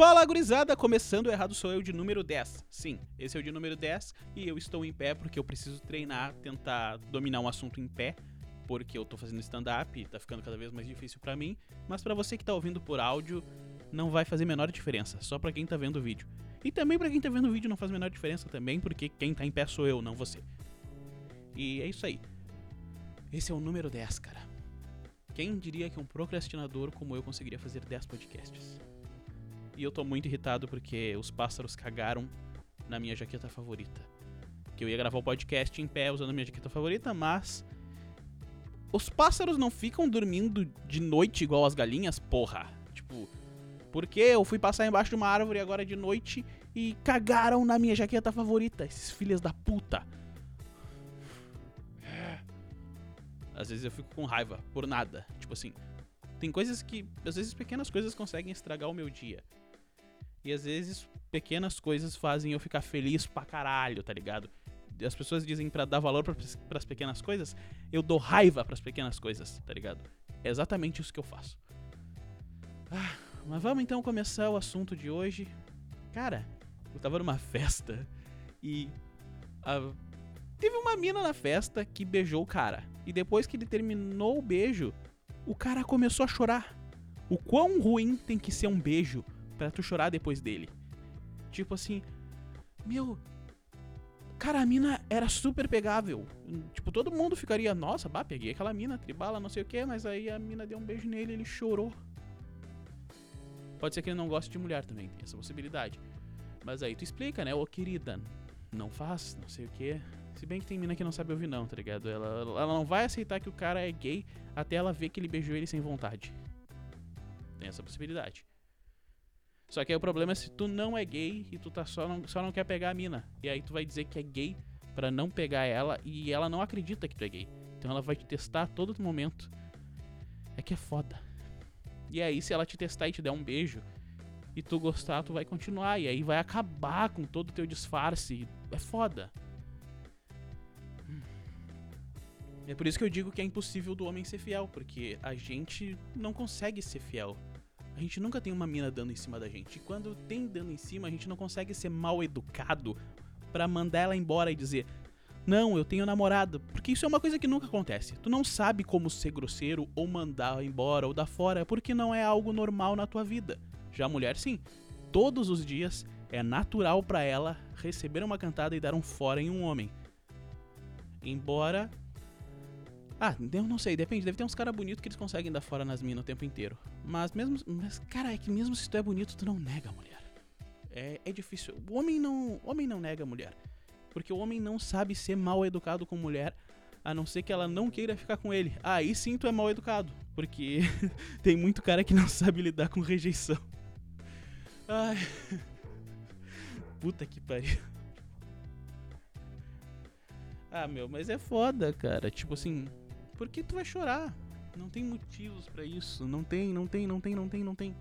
Fala, gurizada! Começando errado sou eu de número 10. Sim, esse é o de número 10 e eu estou em pé porque eu preciso treinar, tentar dominar um assunto em pé, porque eu tô fazendo stand-up e tá ficando cada vez mais difícil pra mim. Mas pra você que tá ouvindo por áudio, não vai fazer a menor diferença, só pra quem tá vendo o vídeo. E também pra quem tá vendo o vídeo não faz a menor diferença também, porque quem tá em pé sou eu, não você. E é isso aí. Esse é o número 10, cara. Quem diria que um procrastinador como eu conseguiria fazer 10 podcasts? E eu tô muito irritado porque os pássaros cagaram na minha jaqueta favorita. Que eu ia gravar o podcast em pé usando a minha jaqueta favorita, mas. Os pássaros não ficam dormindo de noite igual as galinhas, porra. Tipo, porque eu fui passar embaixo de uma árvore agora de noite e cagaram na minha jaqueta favorita, esses filhos da puta. Às vezes eu fico com raiva por nada. Tipo assim, tem coisas que. Às vezes pequenas coisas conseguem estragar o meu dia. E às vezes pequenas coisas fazem eu ficar feliz pra caralho, tá ligado? As pessoas dizem para dar valor para as pequenas coisas, eu dou raiva para as pequenas coisas, tá ligado? É exatamente isso que eu faço. Ah, mas vamos então começar o assunto de hoje. Cara, eu tava numa festa e a... teve uma mina na festa que beijou o cara. E depois que ele terminou o beijo, o cara começou a chorar. O quão ruim tem que ser um beijo para tu chorar depois dele? Tipo assim, meu, Cara, a mina era super pegável. Tipo, todo mundo ficaria, nossa, bah, peguei aquela mina, tribala, não sei o que, mas aí a mina deu um beijo nele ele chorou. Pode ser que ele não goste de mulher também, tem essa possibilidade. Mas aí tu explica, né? Ô querida, não faz, não sei o que. Se bem que tem mina que não sabe ouvir, não, tá ligado? Ela, ela não vai aceitar que o cara é gay até ela ver que ele beijou ele sem vontade. Tem essa possibilidade. Só que aí o problema é se tu não é gay e tu tá só não, só não quer pegar a mina. E aí tu vai dizer que é gay para não pegar ela e ela não acredita que tu é gay. Então ela vai te testar a todo momento. É que é foda. E aí se ela te testar e te der um beijo e tu gostar, tu vai continuar. E aí vai acabar com todo o teu disfarce. É foda. É por isso que eu digo que é impossível do homem ser fiel, porque a gente não consegue ser fiel. A gente nunca tem uma mina dando em cima da gente. E quando tem dando em cima, a gente não consegue ser mal educado para mandar ela embora e dizer: Não, eu tenho namorada. Porque isso é uma coisa que nunca acontece. Tu não sabe como ser grosseiro ou mandar embora ou dar fora, porque não é algo normal na tua vida. Já a mulher, sim. Todos os dias é natural para ela receber uma cantada e dar um fora em um homem. Embora ah, eu não sei, depende. Deve ter uns caras bonitos que eles conseguem dar fora nas minas o tempo inteiro. Mas mesmo. Mas, cara, é que mesmo se tu é bonito, tu não nega a mulher. É, é difícil. O homem não. homem não nega a mulher. Porque o homem não sabe ser mal educado com mulher. A não ser que ela não queira ficar com ele. Aí sim tu é mal educado. Porque tem muito cara que não sabe lidar com rejeição. Ai. Puta que pariu. Ah, meu, mas é foda, cara. Tipo assim, porque tu vai chorar. Não tem motivos para isso. Não tem, não tem, não tem, não tem, não tem.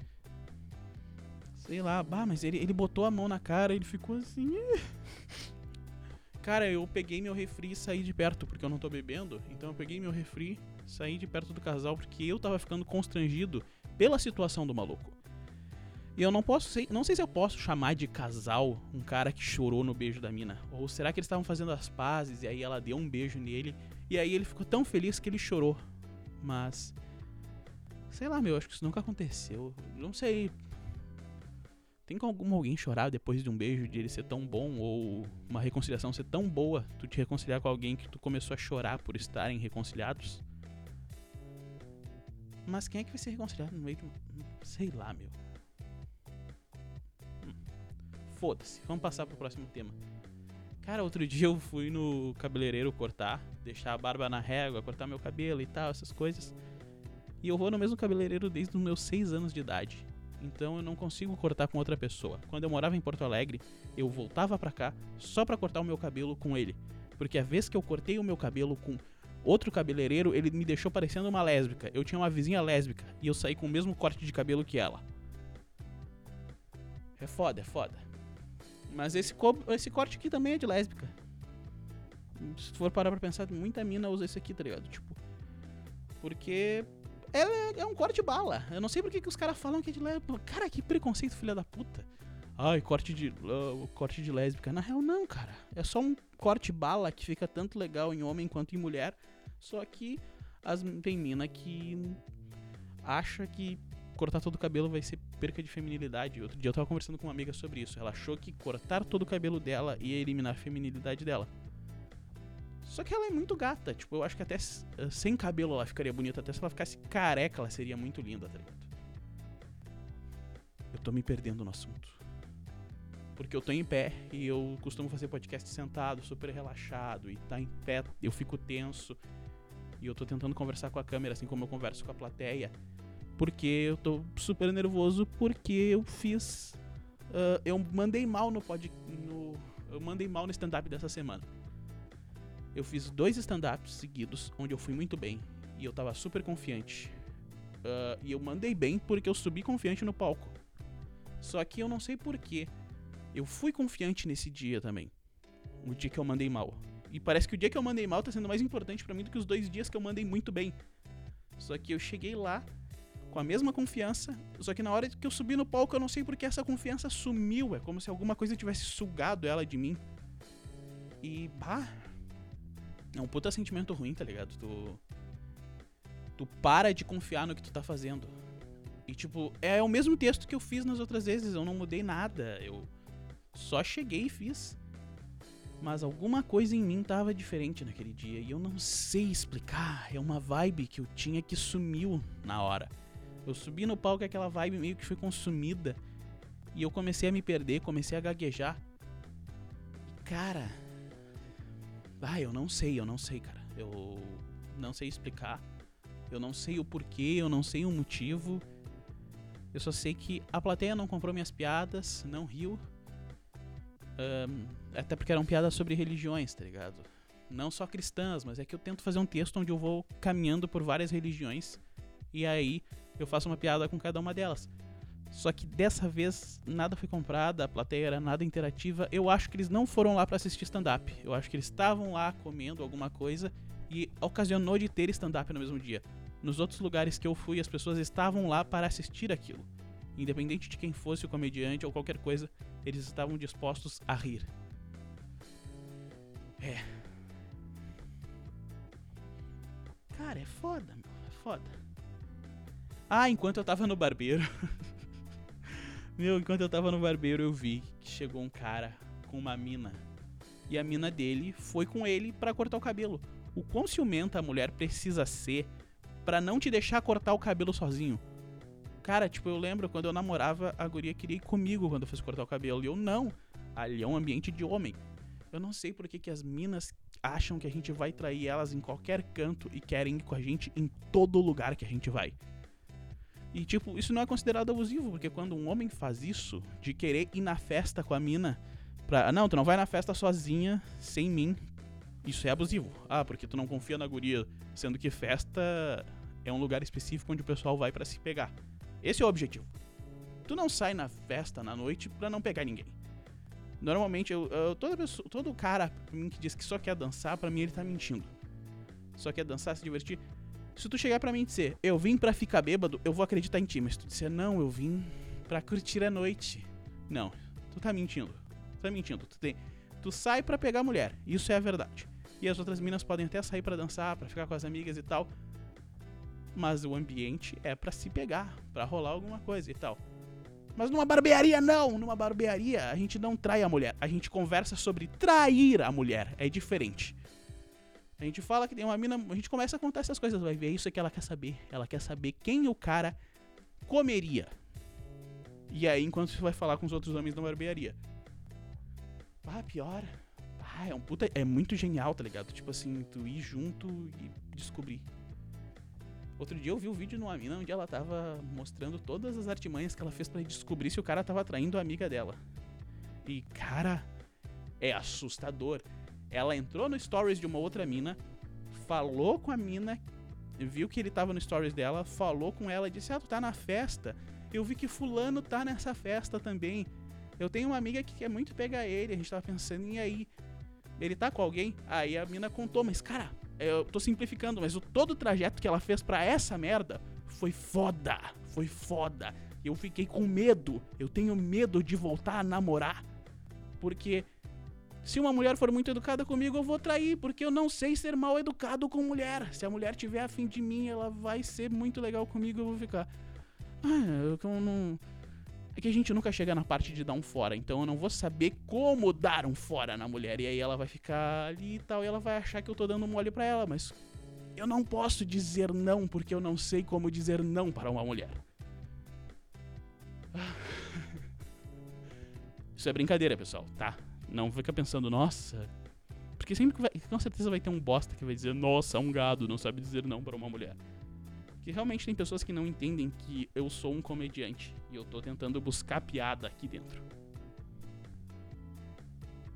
Sei lá, bah, mas ele, ele botou a mão na cara e ele ficou assim. Cara, eu peguei meu refri e saí de perto, porque eu não tô bebendo. Então eu peguei meu refri, saí de perto do casal, porque eu tava ficando constrangido pela situação do maluco. E eu não posso sei, não sei se eu posso chamar de casal um cara que chorou no beijo da mina. Ou será que eles estavam fazendo as pazes e aí ela deu um beijo nele e aí ele ficou tão feliz que ele chorou. Mas. Sei lá, meu, acho que isso nunca aconteceu. Não sei. Tem como alguém chorar depois de um beijo, de ele ser tão bom, ou uma reconciliação ser tão boa, tu te reconciliar com alguém que tu começou a chorar por estarem reconciliados? Mas quem é que vai ser reconciliado no meio de um. Sei lá, meu. Hum. Foda-se, vamos passar pro próximo tema. Cara, outro dia eu fui no cabeleireiro cortar, deixar a barba na régua, cortar meu cabelo e tal, essas coisas. E eu vou no mesmo cabeleireiro desde os meus 6 anos de idade. Então eu não consigo cortar com outra pessoa. Quando eu morava em Porto Alegre, eu voltava pra cá só pra cortar o meu cabelo com ele. Porque a vez que eu cortei o meu cabelo com outro cabeleireiro, ele me deixou parecendo uma lésbica. Eu tinha uma vizinha lésbica e eu saí com o mesmo corte de cabelo que ela. É foda, é foda. Mas esse, esse corte aqui também é de lésbica. Se for parar pra pensar, muita mina usa esse aqui, tá ligado? Tipo. Porque ela é, é um corte bala. Eu não sei por que, que os caras falam que é de lésbica. Cara, que preconceito, filha da puta. Ai, corte de, uh, corte de lésbica. Na real, não, cara. É só um corte bala que fica tanto legal em homem quanto em mulher. Só que as, tem mina que acha que cortar todo o cabelo vai ser perca de feminilidade. Outro dia eu tava conversando com uma amiga sobre isso. Ela achou que cortar todo o cabelo dela ia eliminar a feminilidade dela. Só que ela é muito gata. Tipo, eu acho que até uh, sem cabelo ela ficaria bonita. Até se ela ficasse careca, ela seria muito linda, tá ligado? Eu tô me perdendo no assunto. Porque eu tô em pé e eu costumo fazer podcast sentado, super relaxado. E tá em pé, eu fico tenso. E eu tô tentando conversar com a câmera, assim como eu converso com a plateia. Porque eu tô super nervoso porque eu fiz. Uh, eu mandei mal no pod. No, eu mandei mal no stand-up dessa semana. Eu fiz dois stand-ups seguidos, onde eu fui muito bem. E eu tava super confiante. Uh, e eu mandei bem porque eu subi confiante no palco. Só que eu não sei porquê. Eu fui confiante nesse dia também. O dia que eu mandei mal. E parece que o dia que eu mandei mal tá sendo mais importante para mim do que os dois dias que eu mandei muito bem. Só que eu cheguei lá com a mesma confiança, só que na hora que eu subi no palco eu não sei porque essa confiança sumiu. É como se alguma coisa tivesse sugado ela de mim. E, bah, é um puta sentimento ruim, tá ligado? Tu. Tu para de confiar no que tu tá fazendo. E, tipo, é o mesmo texto que eu fiz nas outras vezes, eu não mudei nada. Eu só cheguei e fiz. Mas alguma coisa em mim tava diferente naquele dia e eu não sei explicar. É uma vibe que eu tinha que sumiu na hora. Eu subi no palco e aquela vibe meio que foi consumida. E eu comecei a me perder, comecei a gaguejar. Cara, ah, eu não sei, eu não sei, cara. Eu não sei explicar. Eu não sei o porquê, eu não sei o motivo. Eu só sei que a plateia não comprou minhas piadas, não riu. Um, até porque eram piadas sobre religiões, tá ligado? Não só cristãs, mas é que eu tento fazer um texto onde eu vou caminhando por várias religiões e aí eu faço uma piada com cada uma delas. Só que dessa vez nada foi comprado, a plateia era nada interativa. Eu acho que eles não foram lá para assistir stand-up. Eu acho que eles estavam lá comendo alguma coisa e ocasionou de ter stand-up no mesmo dia. Nos outros lugares que eu fui, as pessoas estavam lá para assistir aquilo. Independente de quem fosse o comediante ou qualquer coisa, eles estavam dispostos a rir. É. Cara, é foda, meu. É foda. Ah, enquanto eu tava no barbeiro. Meu, enquanto eu tava no barbeiro, eu vi que chegou um cara com uma mina. E a mina dele foi com ele para cortar o cabelo. O quão ciumenta a mulher precisa ser para não te deixar cortar o cabelo sozinho? Cara, tipo, eu lembro quando eu namorava, a guria queria ir comigo quando eu fosse cortar o cabelo. E eu não. Ali é um ambiente de homem. Eu não sei por que, que as minas acham que a gente vai trair elas em qualquer canto e querem ir com a gente em todo lugar que a gente vai. E, tipo, isso não é considerado abusivo, porque quando um homem faz isso, de querer ir na festa com a mina, pra. Não, tu não vai na festa sozinha, sem mim. Isso é abusivo. Ah, porque tu não confia na guria, sendo que festa é um lugar específico onde o pessoal vai para se pegar. Esse é o objetivo. Tu não sai na festa na noite pra não pegar ninguém. Normalmente, eu, eu toda pessoa, todo cara que diz que só quer dançar, para mim ele tá mentindo. Só quer dançar, se divertir. Se tu chegar para mim e dizer, eu vim para ficar bêbado, eu vou acreditar em ti. Mas se tu disser, não, eu vim para curtir a noite. Não, tu tá mentindo. Tu tá mentindo. Tu, tem, tu sai para pegar mulher. Isso é a verdade. E as outras minas podem até sair para dançar, para ficar com as amigas e tal. Mas o ambiente é para se pegar, para rolar alguma coisa e tal. Mas numa barbearia não, numa barbearia a gente não trai a mulher, a gente conversa sobre trair a mulher, é diferente. A gente fala que tem uma mina. A gente começa a contar essas coisas, vai ver é isso que ela quer saber. Ela quer saber quem o cara comeria. E aí, enquanto você vai falar com os outros homens da barbearia. Ah, pior. Ah, é um puta. É muito genial, tá ligado? Tipo assim, tu ir junto e descobrir. Outro dia eu vi um vídeo numa mina onde ela tava mostrando todas as artimanhas que ela fez para descobrir se o cara tava traindo a amiga dela. E, cara, é assustador. Ela entrou no stories de uma outra mina, falou com a mina, viu que ele tava no stories dela, falou com ela e disse: Ah, tu tá na festa. Eu vi que fulano tá nessa festa também. Eu tenho uma amiga que quer muito pegar ele, a gente tava pensando em aí. Ele tá com alguém? Aí a mina contou, mas cara, eu tô simplificando, mas o todo o trajeto que ela fez para essa merda foi foda, foi foda. Eu fiquei com medo. Eu tenho medo de voltar a namorar. Porque se uma mulher for muito educada comigo, eu vou trair, porque eu não sei ser mal educado com mulher. Se a mulher tiver afim de mim, ela vai ser muito legal comigo, eu vou ficar. Ah, eu não. É que a gente nunca chega na parte de dar um fora, então eu não vou saber como dar um fora na mulher. E aí ela vai ficar ali e tal, e ela vai achar que eu tô dando mole pra ela, mas eu não posso dizer não porque eu não sei como dizer não para uma mulher. Isso é brincadeira, pessoal, tá? Não fica pensando, nossa. Porque sempre vai, com certeza vai ter um bosta que vai dizer, nossa, um gado, não sabe dizer não para uma mulher. Que realmente tem pessoas que não entendem que eu sou um comediante e eu tô tentando buscar piada aqui dentro.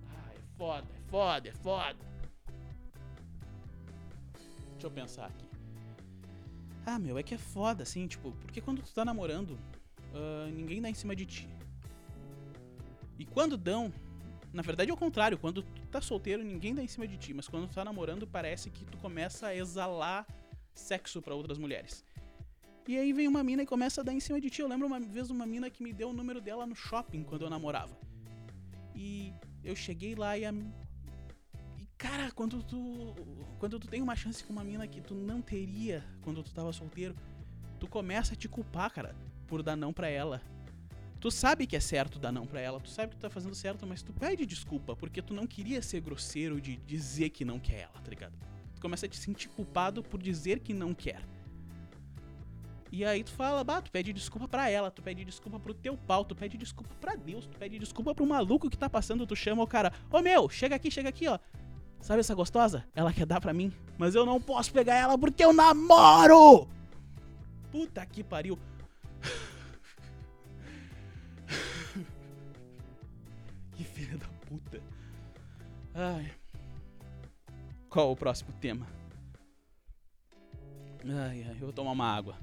Ah, é foda, é foda, é foda. Deixa eu pensar aqui. Ah, meu, é que é foda, assim, tipo, porque quando tu tá namorando, uh, ninguém dá em cima de ti. E quando dão, na verdade é o contrário, quando tu tá solteiro, ninguém dá em cima de ti, mas quando tu tá namorando, parece que tu começa a exalar sexo para outras mulheres. E aí vem uma mina e começa a dar em cima de ti. Eu lembro uma vez uma mina que me deu o número dela no shopping quando eu namorava. E eu cheguei lá e a, Cara, quando tu. Quando tu tem uma chance com uma mina que tu não teria quando tu tava solteiro, tu começa a te culpar, cara, por dar não pra ela. Tu sabe que é certo dar não pra ela, tu sabe que tu tá fazendo certo, mas tu pede desculpa, porque tu não queria ser grosseiro de dizer que não quer ela, tá ligado? Tu começa a te sentir culpado por dizer que não quer. E aí tu fala, bah, tu pede desculpa pra ela, tu pede desculpa pro teu pau, tu pede desculpa pra Deus, tu pede desculpa pro maluco que tá passando, tu chama o cara, ô meu, chega aqui, chega aqui, ó. Sabe essa gostosa? Ela quer dar pra mim, mas eu não posso pegar ela porque eu namoro! Puta que pariu. Ai. Qual o próximo tema? Ai, ai, eu vou tomar uma água.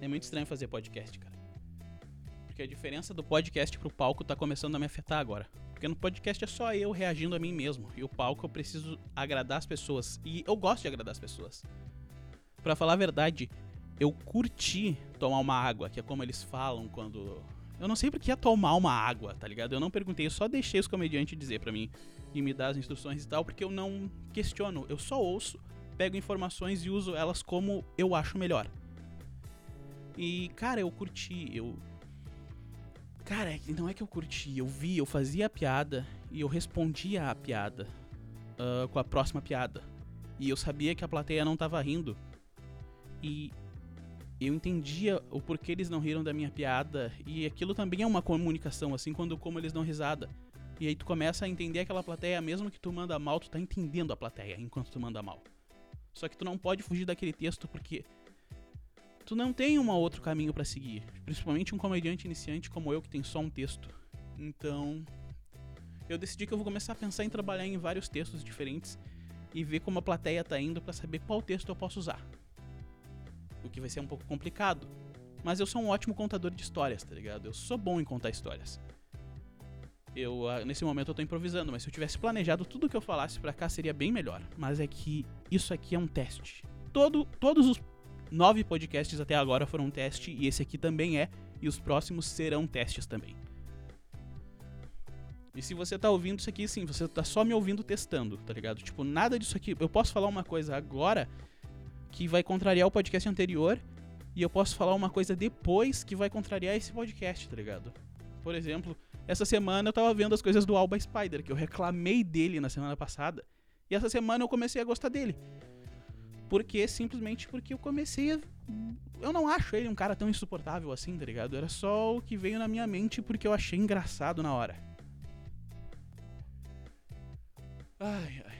É muito estranho fazer podcast, cara porque a diferença do podcast pro palco tá começando a me afetar agora. Porque no podcast é só eu reagindo a mim mesmo. E o palco eu preciso agradar as pessoas. E eu gosto de agradar as pessoas. Para falar a verdade, eu curti tomar uma água, que é como eles falam quando. Eu não sei porque ia tomar uma água, tá ligado? Eu não perguntei, eu só deixei os comediantes dizer para mim e me dar as instruções e tal, porque eu não questiono. Eu só ouço, pego informações e uso elas como eu acho melhor. E, cara, eu curti, eu Cara, é não é que eu curti, eu vi, eu fazia a piada e eu respondia a piada uh, com a próxima piada. E eu sabia que a plateia não tava rindo. E eu entendia o porquê eles não riram da minha piada. E aquilo também é uma comunicação, assim quando como eles dão risada. E aí tu começa a entender aquela plateia, mesmo que tu manda mal, tu tá entendendo a plateia enquanto tu manda mal. Só que tu não pode fugir daquele texto porque tu não tem um outro caminho para seguir. Principalmente um comediante iniciante como eu, que tem só um texto. Então, eu decidi que eu vou começar a pensar em trabalhar em vários textos diferentes e ver como a plateia tá indo para saber qual texto eu posso usar. O que vai ser um pouco complicado. Mas eu sou um ótimo contador de histórias, tá ligado? Eu sou bom em contar histórias. Eu, ah, nesse momento eu tô improvisando, mas se eu tivesse planejado tudo que eu falasse para cá seria bem melhor. Mas é que isso aqui é um teste. Todo, todos os Nove podcasts até agora foram um teste e esse aqui também é, e os próximos serão testes também. E se você tá ouvindo isso aqui, sim, você tá só me ouvindo testando, tá ligado? Tipo, nada disso aqui. Eu posso falar uma coisa agora que vai contrariar o podcast anterior, e eu posso falar uma coisa depois que vai contrariar esse podcast, tá ligado? Por exemplo, essa semana eu tava vendo as coisas do Alba Spider, que eu reclamei dele na semana passada, e essa semana eu comecei a gostar dele. Porque simplesmente porque eu comecei a. Eu não acho ele um cara tão insuportável assim, tá ligado? Era só o que veio na minha mente porque eu achei engraçado na hora. Ai, ai.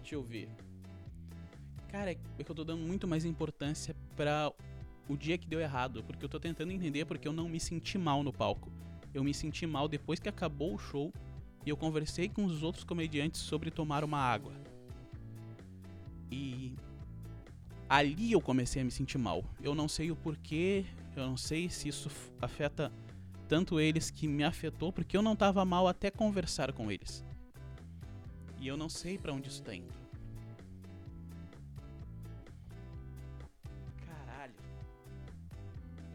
Deixa eu ver. Cara, é que eu tô dando muito mais importância para o dia que deu errado, porque eu tô tentando entender porque eu não me senti mal no palco. Eu me senti mal depois que acabou o show e eu conversei com os outros comediantes sobre tomar uma água. E ali eu comecei a me sentir mal. Eu não sei o porquê, eu não sei se isso afeta tanto eles que me afetou, porque eu não tava mal até conversar com eles. E eu não sei para onde isso tá indo.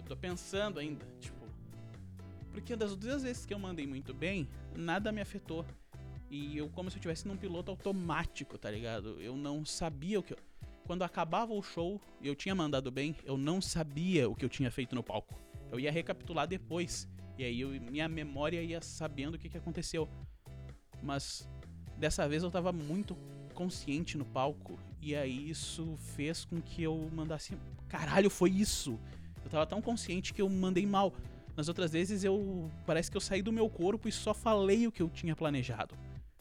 Tô pensando ainda, tipo. Porque das duas vezes que eu mandei muito bem, nada me afetou. E eu, como se eu estivesse num piloto automático, tá ligado? Eu não sabia o que eu. Quando acabava o show e eu tinha mandado bem, eu não sabia o que eu tinha feito no palco. Eu ia recapitular depois. E aí eu, minha memória ia sabendo o que, que aconteceu. Mas dessa vez eu tava muito consciente no palco. E aí isso fez com que eu mandasse. Caralho, foi isso! Eu tava tão consciente que eu mandei mal. Nas outras vezes eu. Parece que eu saí do meu corpo e só falei o que eu tinha planejado.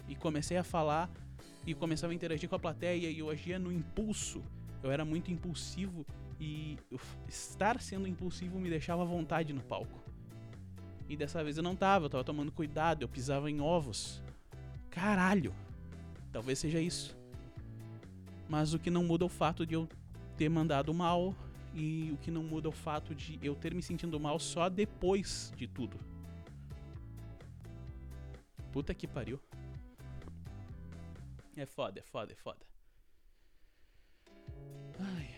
E comecei a falar e começava a interagir com a plateia e eu agia no impulso. Eu era muito impulsivo e estar sendo impulsivo me deixava à vontade no palco. E dessa vez eu não tava, eu tava tomando cuidado, eu pisava em ovos. Caralho! Talvez seja isso. Mas o que não muda é o fato de eu ter mandado mal e o que não muda é o fato de eu ter me sentindo mal só depois de tudo. Puta que pariu. É foda, é foda, é foda. Ai,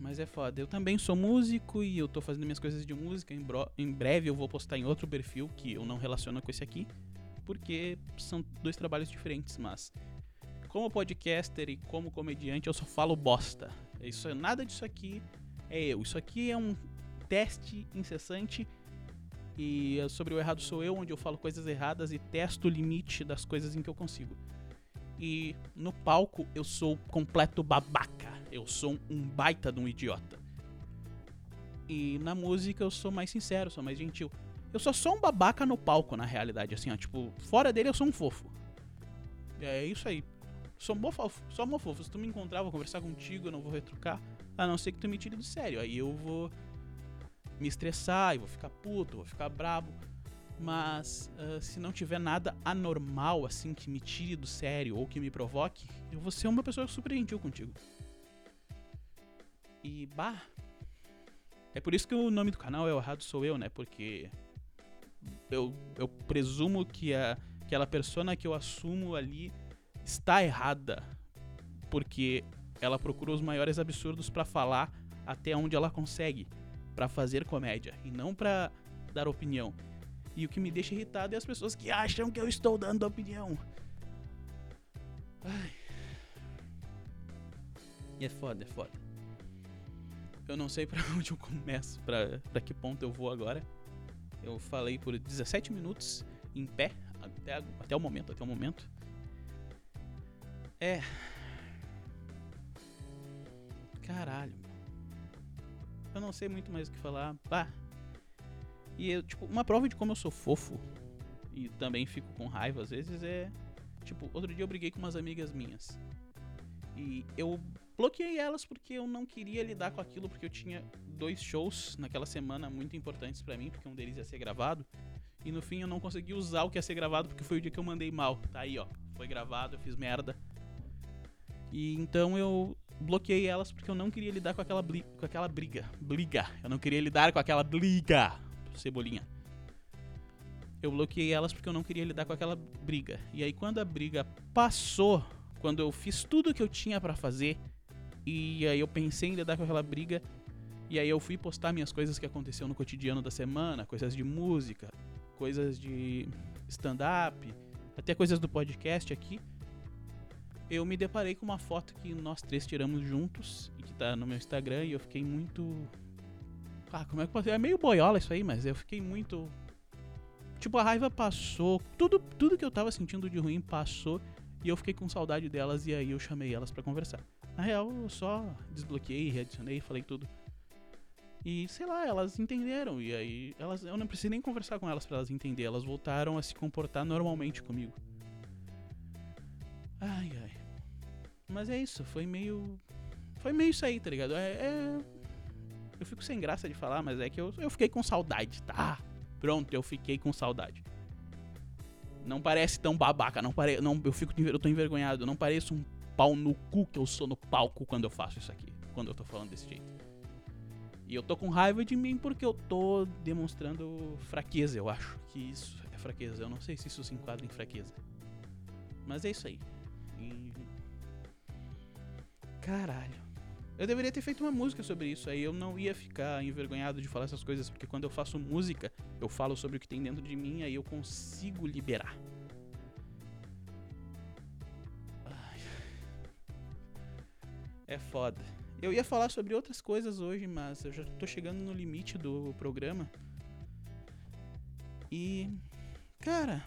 mas é foda. Eu também sou músico e eu tô fazendo minhas coisas de música. Em, em breve eu vou postar em outro perfil que eu não relaciono com esse aqui, porque são dois trabalhos diferentes, mas como podcaster e como comediante eu só falo bosta. Isso, nada disso aqui é eu. Isso aqui é um teste incessante e sobre o errado sou eu, onde eu falo coisas erradas e testo o limite das coisas em que eu consigo. E no palco eu sou completo babaca. Eu sou um baita de um idiota. E na música eu sou mais sincero, sou mais gentil. Eu só sou um babaca no palco, na realidade, assim, ó. Tipo, fora dele eu sou um fofo. É isso aí. Sou um fofo, só um fofo. Se tu me encontrar, vou conversar contigo, eu não vou retrucar. A não ser que tu me tire do sério. Aí eu vou me estressar e vou ficar puto, vou ficar brabo. Mas uh, se não tiver nada anormal, assim, que me tire do sério ou que me provoque, eu vou ser uma pessoa super gentil contigo. E, bah. É por isso que o nome do canal é O Errado Sou Eu, né? Porque eu, eu presumo que a, aquela persona que eu assumo ali está errada. Porque ela procura os maiores absurdos para falar até onde ela consegue. para fazer comédia. E não para dar opinião. E o que me deixa irritado é as pessoas que acham que eu estou dando opinião. Ai. E é foda, é foda. Eu não sei para onde eu começo, pra que ponto eu vou agora. Eu falei por 17 minutos em pé, até, até o momento, até o momento. É. Caralho. Eu não sei muito mais o que falar. Bah. E eu, tipo, uma prova de como eu sou fofo e também fico com raiva às vezes é. Tipo, outro dia eu briguei com umas amigas minhas. E eu bloqueei elas porque eu não queria lidar com aquilo, porque eu tinha dois shows naquela semana muito importantes para mim, porque um deles ia ser gravado. E no fim eu não consegui usar o que ia ser gravado porque foi o dia que eu mandei mal. Tá aí, ó. Foi gravado, eu fiz merda. E então eu bloqueei elas porque eu não queria lidar com aquela, com aquela briga. Briga. Eu não queria lidar com aquela briga. Cebolinha. Eu bloqueei elas porque eu não queria lidar com aquela briga. E aí quando a briga passou, quando eu fiz tudo o que eu tinha para fazer, e aí eu pensei em lidar com aquela briga, e aí eu fui postar minhas coisas que aconteceu no cotidiano da semana, coisas de música, coisas de stand-up, até coisas do podcast aqui. Eu me deparei com uma foto que nós três tiramos juntos e que tá no meu Instagram e eu fiquei muito ah, como é que pode É meio boiola isso aí, mas eu fiquei muito. Tipo, a raiva passou. Tudo, tudo que eu tava sentindo de ruim passou. E eu fiquei com saudade delas. E aí eu chamei elas para conversar. Na real, eu só desbloqueei, readicionei, falei tudo. E sei lá, elas entenderam. E aí, elas, eu não precisei nem conversar com elas para elas entenderem. Elas voltaram a se comportar normalmente comigo. Ai. Mas é isso, foi meio. Foi meio isso aí, tá ligado? É, é eu fico sem graça de falar, mas é que eu, eu fiquei com saudade, tá? Pronto, eu fiquei com saudade. Não parece tão babaca, não pare, não eu fico eu tô envergonhado, não pareço um pau no cu que eu sou no palco quando eu faço isso aqui, quando eu tô falando desse jeito. E eu tô com raiva de mim porque eu tô demonstrando fraqueza, eu acho que isso é fraqueza. Eu não sei se isso se enquadra em fraqueza. Mas é isso aí. E... Caralho. Eu deveria ter feito uma música sobre isso, aí eu não ia ficar envergonhado de falar essas coisas, porque quando eu faço música, eu falo sobre o que tem dentro de mim, aí eu consigo liberar. Ai. É foda. Eu ia falar sobre outras coisas hoje, mas eu já tô chegando no limite do programa. E. Cara.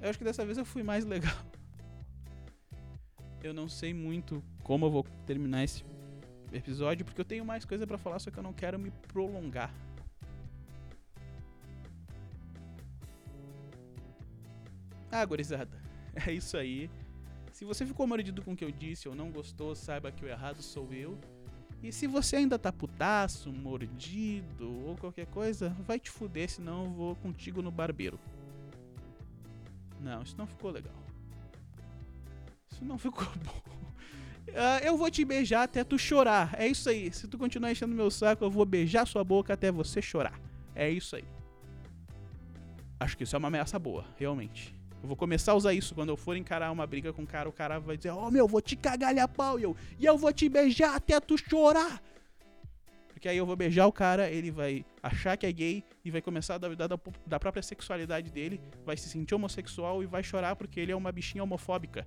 Eu acho que dessa vez eu fui mais legal. Eu não sei muito como eu vou terminar esse episódio, porque eu tenho mais coisa para falar, só que eu não quero me prolongar. Ah, gurizada, é isso aí. Se você ficou mordido com o que eu disse ou não gostou, saiba que o errado sou eu. E se você ainda tá putaço, mordido ou qualquer coisa, vai te fuder, senão eu vou contigo no barbeiro. Não, isso não ficou legal. Isso não ficou bom. Uh, eu vou te beijar até tu chorar. É isso aí. Se tu continuar enchendo meu saco, eu vou beijar sua boca até você chorar. É isso aí. Acho que isso é uma ameaça boa, realmente. Eu vou começar a usar isso quando eu for encarar uma briga com o cara. O cara vai dizer: Ó, oh, meu, vou te cagar a pau. Eu, e eu vou te beijar até tu chorar. Porque aí eu vou beijar o cara, ele vai achar que é gay e vai começar a duvidar da, da própria sexualidade dele, vai se sentir homossexual e vai chorar porque ele é uma bichinha homofóbica.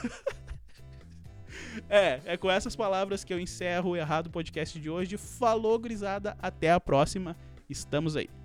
é, é com essas palavras que eu encerro o Errado Podcast de hoje. Falou, grisada. Até a próxima. Estamos aí.